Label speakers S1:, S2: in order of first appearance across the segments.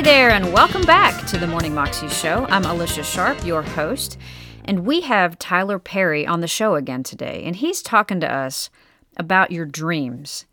S1: Hey there, and welcome back to the Morning Moxie Show. I'm Alicia Sharp, your host, and we have Tyler Perry on the show again today, and he's talking to us about your dreams.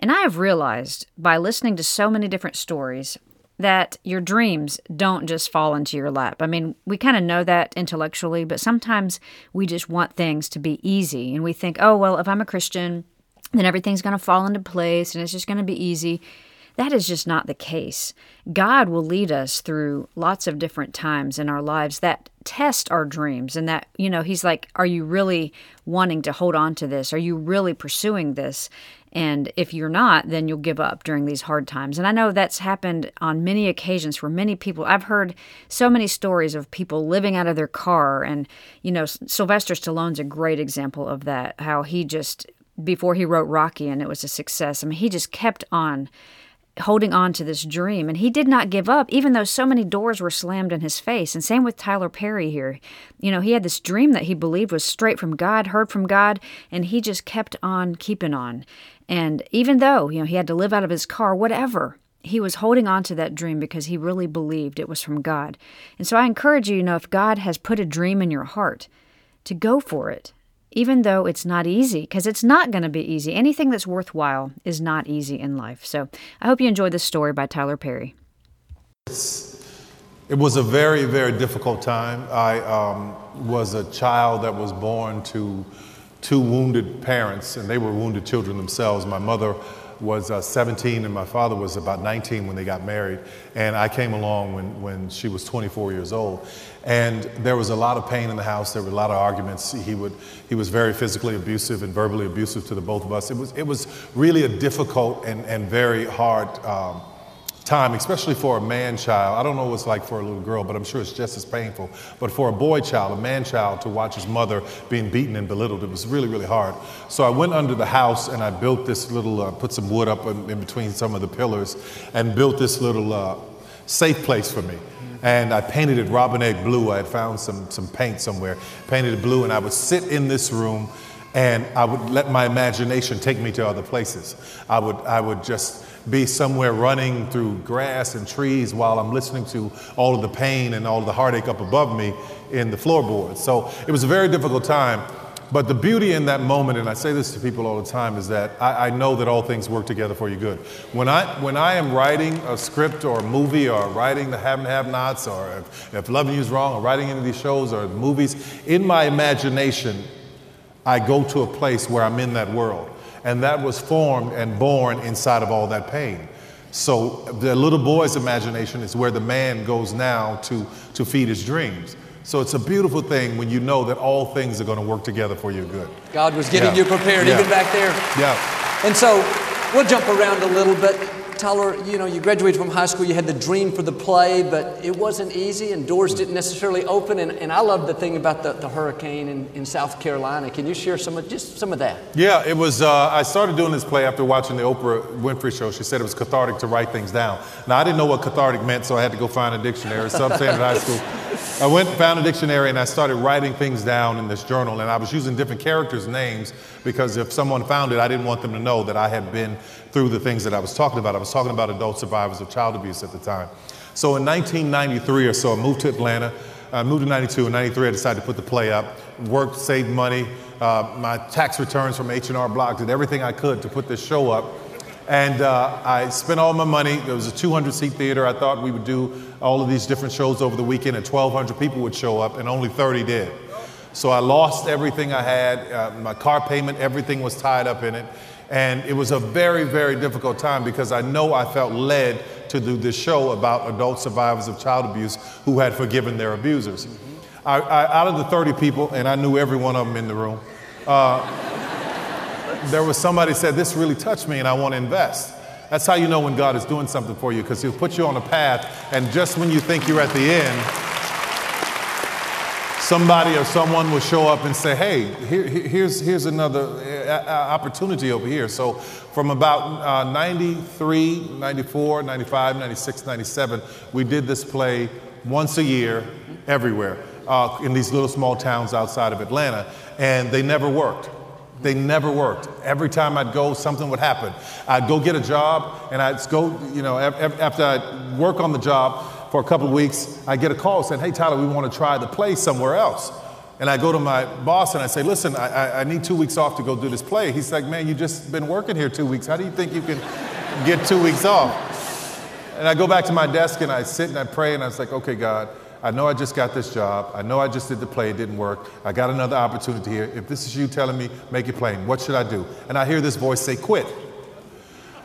S1: And I have realized by listening to so many different stories that your dreams don't just fall into your lap. I mean, we kind of know that intellectually, but sometimes we just want things to be easy, and we think, oh, well, if I'm a Christian, then everything's going to fall into place and it's just going to be easy. That is just not the case. God will lead us through lots of different times in our lives that test our dreams and that, you know, He's like, Are you really wanting to hold on to this? Are you really pursuing this? And if you're not, then you'll give up during these hard times. And I know that's happened on many occasions for many people. I've heard so many stories of people living out of their car. And, you know, Sylvester Stallone's a great example of that, how he just, before he wrote Rocky and it was a success, I mean, he just kept on holding on to this dream. And he did not give up, even though so many doors were slammed in his face. And same with Tyler Perry here. You know, he had this dream that he believed was straight from God, heard from God, and he just kept on keeping on. And even though, you know, he had to live out of his car, whatever, he was holding on to that dream because he really believed it was from God. And so I encourage you, you know, if God has put a dream in your heart, to go for it even though it's not easy, because it's not going to be easy. Anything that's worthwhile is not easy in life. So I hope you enjoyed this story by Tyler Perry.
S2: It was a very, very difficult time. I um, was a child that was born to two wounded parents, and they were wounded children themselves. My mother was uh, 17 and my father was about 19 when they got married. And I came along when, when she was 24 years old. And there was a lot of pain in the house. There were a lot of arguments. He, would, he was very physically abusive and verbally abusive to the both of us. It was, it was really a difficult and, and very hard um, time, especially for a man child. I don't know what it's like for a little girl, but I'm sure it's just as painful. But for a boy child, a man child, to watch his mother being beaten and belittled, it was really, really hard. So I went under the house and I built this little, uh, put some wood up in, in, between some of the pillars and built this little uh, safe place for me. And I painted it robin egg blue. I had found some, some paint somewhere, painted it blue, and I would sit in this room and I would let my imagination take me to other places. I would, I would just be somewhere running through grass and trees while I'm listening to all of the pain and all the heartache up above me in the floorboards. So it was a very difficult time. But the beauty in that moment, and I say this to people all the time, is that I, I, know that all things work together for your good. When I, when I am writing a script or a movie or writing the have and have nots or if, if Loving You is Wrong or writing any of these shows or movies, in my imagination, I go to a place where I'm in that world. And that was formed and born inside of all that pain. So the little boy's imagination is where the man goes now to, to feed his dreams. So it's a beautiful thing when you know that all things are going to work together for your good.
S3: God was getting yeah. you prepared yeah. even back there.
S2: Yeah.
S3: And so we'll jump around a little bit. Tyler, you know, you graduated from high school, you had the dream for the play, but it wasn't easy and doors didn't necessarily open. And, and I love the thing about the, the hurricane in, in South Carolina. Can you share some of, just some of that?
S2: Yeah, it was, uh, I started doing this play after watching the Oprah Winfrey show. She said it was cathartic to write things down. Now, I didn't know what cathartic meant, so I had to go find a dictionary. In high school. I went and found a dictionary and I started writing things down in this journal. And I was using different characters' names because if someone found it, I didn't want them to know that I had been through the things that I was talking about. I was talking about adult survivors of child abuse at the time. So in 1993 or so, I moved to Atlanta. I moved in 92. In 93, I decided to put the play up, worked, saved money, uh, my tax returns from H&R Block, did everything I could to put this show up. And uh, I spent all my money. There was a 200 seat theater. I thought we would do all of these different shows over the weekend, and 1,200 people would show up, and only 30 did. So I lost everything I had. Uh, my car payment, everything was tied up in it. And it was a very, very difficult time because I know I felt led to do this show about adult survivors of child abuse who had forgiven their abusers. Mm-hmm. I, I, out of the 30 people, and I knew every one of them in the room, uh, there was somebody said, This really touched me and I want to invest. That's how you know when God is doing something for you because He'll put you on a path, and just when you think you're at the end, somebody or someone will show up and say, Hey, here, here's, here's another a, a opportunity over here. So from about uh, 93, 94, 95, 96, 97, we did this play once a year everywhere uh, in these little small towns outside of Atlanta, and they never worked. They never worked. Every time I'd go, something would happen. I'd go get a job, and I'd go, you know, after I'd work on the job for a couple of weeks, I'd get a call saying, Hey, Tyler, we want to try the play somewhere else. And I go to my boss and I say, Listen, I, I need two weeks off to go do this play. He's like, Man, you just been working here two weeks. How do you think you can get two weeks off? And I go back to my desk and I sit and I pray and I was like, Okay, God, I know I just got this job. I know I just did the play, it didn't work. I got another opportunity here. If this is you telling me, make it plain. What should I do? And I hear this voice say, quit.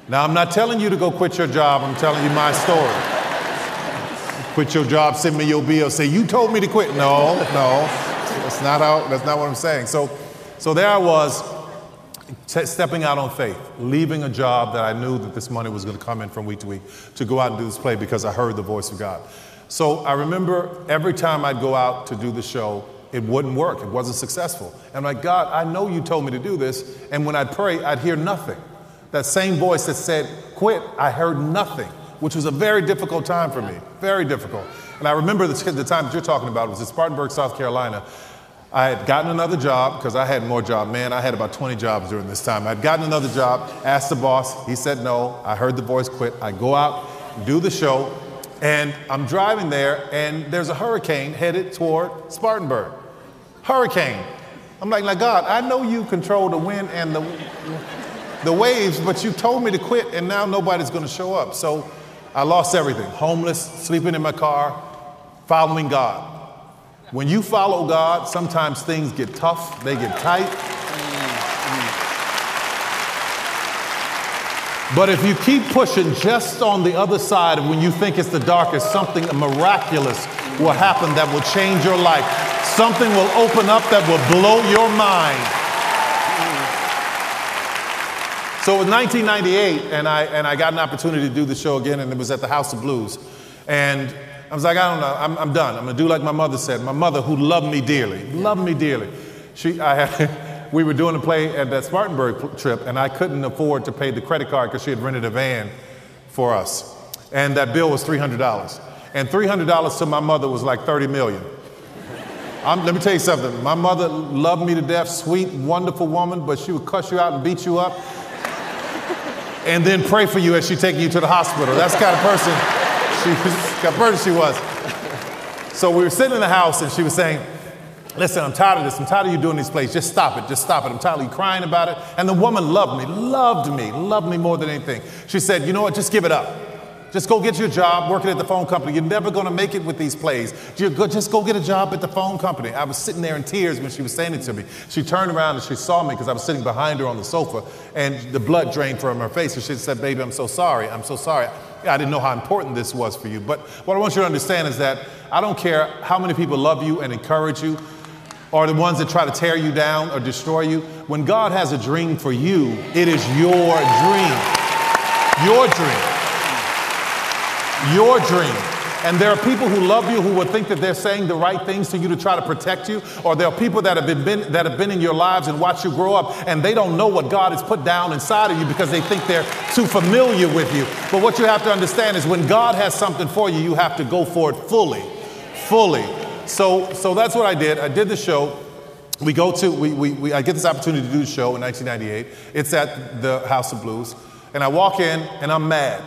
S2: Now, I'm not telling you to go quit your job, I'm telling you my story. quit your job, send me your bill, say, you told me to quit. No, no, that's not how, that's not what I'm saying. So, so there I was, t- stepping out on faith, leaving a job that I knew that this money was going to come in from week to week to go out and do this play because I heard the voice of God. So I remember every time I'd go out to do the show, it wouldn't work. It wasn't successful. And I'm like, God, I know you told me to do this. And when I'd pray, I'd hear nothing. That same voice that said, quit, I heard nothing, which was a very difficult time for me. Very difficult. And I remember the, the time that you're talking about was in Spartanburg, South Carolina. I had gotten another job because I had more job. Man, I had about 20 jobs during this time. I'd gotten another job, asked the boss. He said no. I heard the voice quit. I go out, do the show. And I'm driving there, and there's a hurricane headed toward Spartanburg. Hurricane. I'm like, like God, I know you control the wind and the, the waves, but you told me to quit, and now nobody's going to show up. So I lost everything homeless, sleeping in my car, following God. When you follow God, sometimes things get tough, they get tight. But if you keep pushing just on the other side when you think it's the darkest, something miraculous will happen that will change your life. Something will open up that will blow your mind. So it was 1998, and I, and I got an opportunity to do the show again, and it was at the House of Blues. And I was like, I don't know, I'm, I'm done. I'm gonna do like my mother said. My mother, who loved me dearly, loved me dearly. She, I had, we were doing a play at that Spartanburg trip, and I couldn't afford to pay the credit card because she had rented a van for us. And that bill was $300. And $300 to my mother was like 30 million. I'm, let me tell you something. My mother loved me to death, sweet, wonderful woman, but she would cuss you out and beat you up and then pray for you as she taking you to the hospital. That's the kind of person she was, kind of person she was. So we were sitting in the house and she was saying, Listen, I'm tired of this. I'm tired of you doing these plays. Just stop it. Just stop it. I'm tired of you crying about it. And the woman loved me, loved me, loved me more than anything. She said, You know what? Just give it up. Just go get your job working at the phone company. You're never going to make it with these plays. Just go get a job at the phone company. I was sitting there in tears when she was saying it to me. She turned around and she saw me because I was sitting behind her on the sofa and the blood drained from her face. And she said, Baby, I'm so sorry. I'm so sorry. I didn't know how important this was for you. But what I want you to understand is that I don't care how many people love you and encourage you or the ones that try to tear you down or destroy you. When God has a dream for you, it is your dream. Your dream. Your dream. And there are people who love you who will think that they're saying the right things to you to try to protect you. Or there are people that have been, been, that have been in your lives and watched you grow up and they don't know what God has put down inside of you because they think they're too familiar with you. But what you have to understand is when God has something for you, you have to go for it fully. Fully. So, so that's what I did. I did the show. We go to, we, we, we, I get this opportunity to do the show in 1998. It's at the House of Blues. And I walk in and I'm mad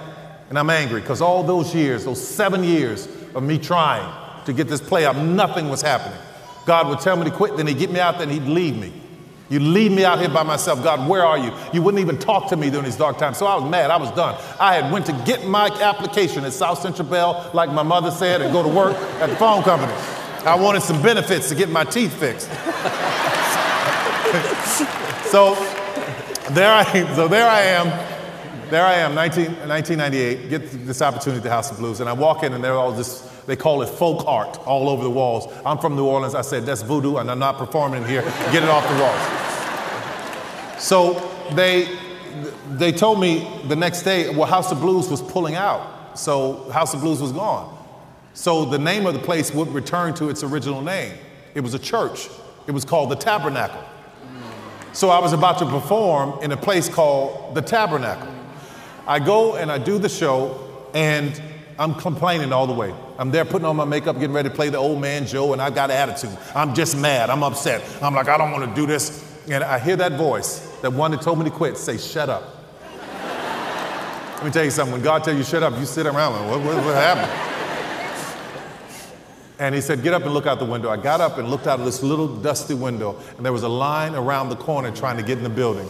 S2: and I'm angry because all those years, those seven years of me trying to get this play up, nothing was happening. God would tell me to quit, then he'd get me out there and he'd leave me. You leave me out here by myself. God, where are you? You wouldn't even talk to me during these dark times. So I was mad. I was done. I had went to get my application at South Central Bell, like my mother said, and go to work at the phone company. I wanted some benefits to get my teeth fixed. so there I, so there I am. There I am, 19, 1998, get this opportunity at the House of Blues, and I walk in and they're all just, they call it folk art all over the walls. I'm from New Orleans. I said, that's voodoo, and I'm not performing here. Get it off the walls. So they, they told me the next day, well, House of Blues was pulling out. So House of Blues was gone. So the name of the place would return to its original name. It was a church. It was called the Tabernacle. So I was about to perform in a place called the Tabernacle. I go and I do the show, and I'm complaining all the way. I'm there putting on my makeup, getting ready to play the old man Joe, and I got attitude. I'm just mad. I'm upset. I'm like, I don't want to do this. And I hear that voice, that one that told me to quit, say, Shut up. Let me tell you something. When God tells you shut up, you sit around what, what, what happened? And he said, Get up and look out the window. I got up and looked out of this little dusty window, and there was a line around the corner trying to get in the building.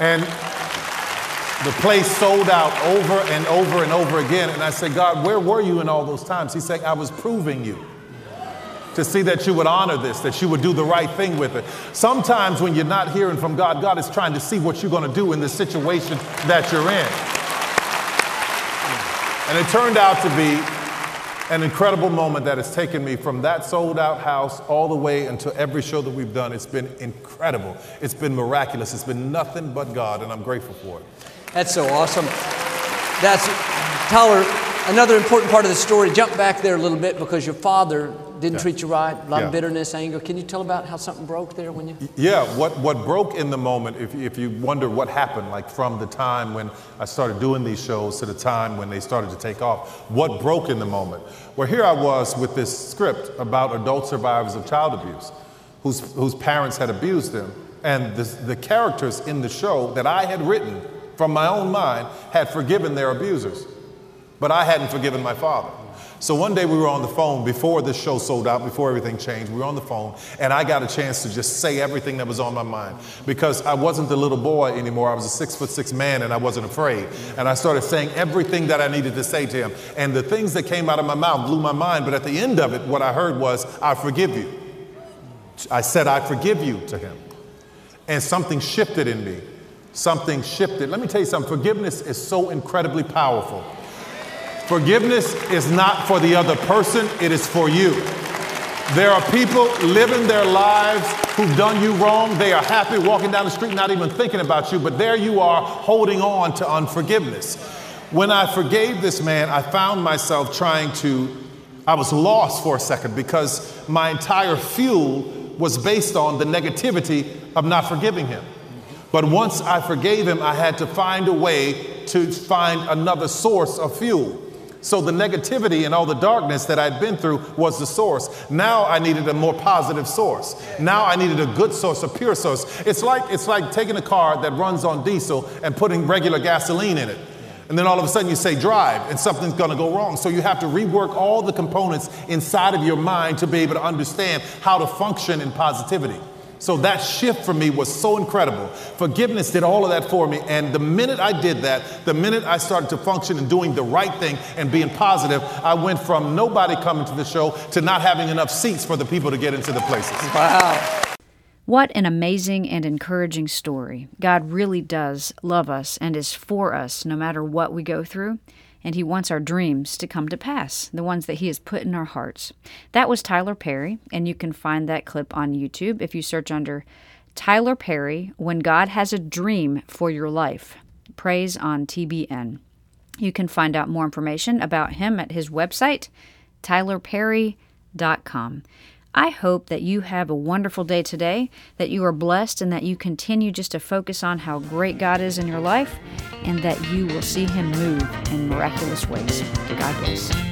S2: And the place sold out over and over and over again. And I said, God, where were you in all those times? He said, I was proving you to see that you would honor this, that you would do the right thing with it. Sometimes when you're not hearing from God, God is trying to see what you're going to do in the situation that you're in. And it turned out to be an incredible moment that has taken me from that sold out house all the way into every show that we've done. It's been incredible. It's been miraculous. It's been nothing but God, and I'm grateful for it.
S3: That's so awesome. That's Tyler. Another important part of the story. Jump back there a little bit because your father didn't yeah. treat you right. A lot yeah. of bitterness, anger. Can you tell about how something broke there when you?
S2: Yeah. What what broke in the moment? If if you wonder what happened, like from the time when I started doing these shows to the time when they started to take off, what broke in the moment? Well, here I was with this script about adult survivors of child abuse, whose whose parents had abused them, and the, the characters in the show that I had written from my own mind had forgiven their abusers, but I hadn't forgiven my father. So one day we were on the phone before the show sold out, before everything changed. We were on the phone, and I got a chance to just say everything that was on my mind because I wasn't the little boy anymore. I was a six foot six man, and I wasn't afraid. And I started saying everything that I needed to say to him. And the things that came out of my mouth blew my mind. But at the end of it, what I heard was, "I forgive you." I said, "I forgive you" to him, and something shifted in me something shifted. Let me tell you something forgiveness is so incredibly powerful. Forgiveness is not for the other person, it is for you. There are people living their lives who've done you wrong. They are happy walking down the street, not even thinking about you, but there you are holding on to unforgiveness. When I forgave this man, I found myself trying to, I was lost for a second because my entire fuel was based on the negativity of not forgiving him. But once I forgave him, I had to find a way to find another source of fuel. So the negativity and all the darkness that I'd been through was the source. Now I needed a more positive source. Now I needed a good source, a pure source. It's like it's like taking a car that runs on diesel and putting regular gasoline in it. And then all of a sudden you say drive and something's going to go wrong. So you have to rework all the components inside of your mind to be able to understand how to function in positivity. So that shift for me was so incredible. Forgiveness did all of that for me. And the minute I did that, the minute I started to function and doing the right thing and being positive, I went from nobody coming to the show to not having enough seats for the people to get into the places.
S3: Wow.
S1: What an amazing and encouraging story. God really does love us and is for us no matter what we go through and He wants our dreams to come to pass, the ones that He has put in our hearts. That was Tyler Perry, and you can find that clip on YouTube if you search under Tyler Perry When God Has a Dream for Your Life. Praise on TBN. You can find out more information about him at his website, tylerperry.com. I hope that you have a wonderful day today, that you are blessed, and that you continue just to focus on how great God is in your life, and that you will see Him move in miraculous ways. God bless.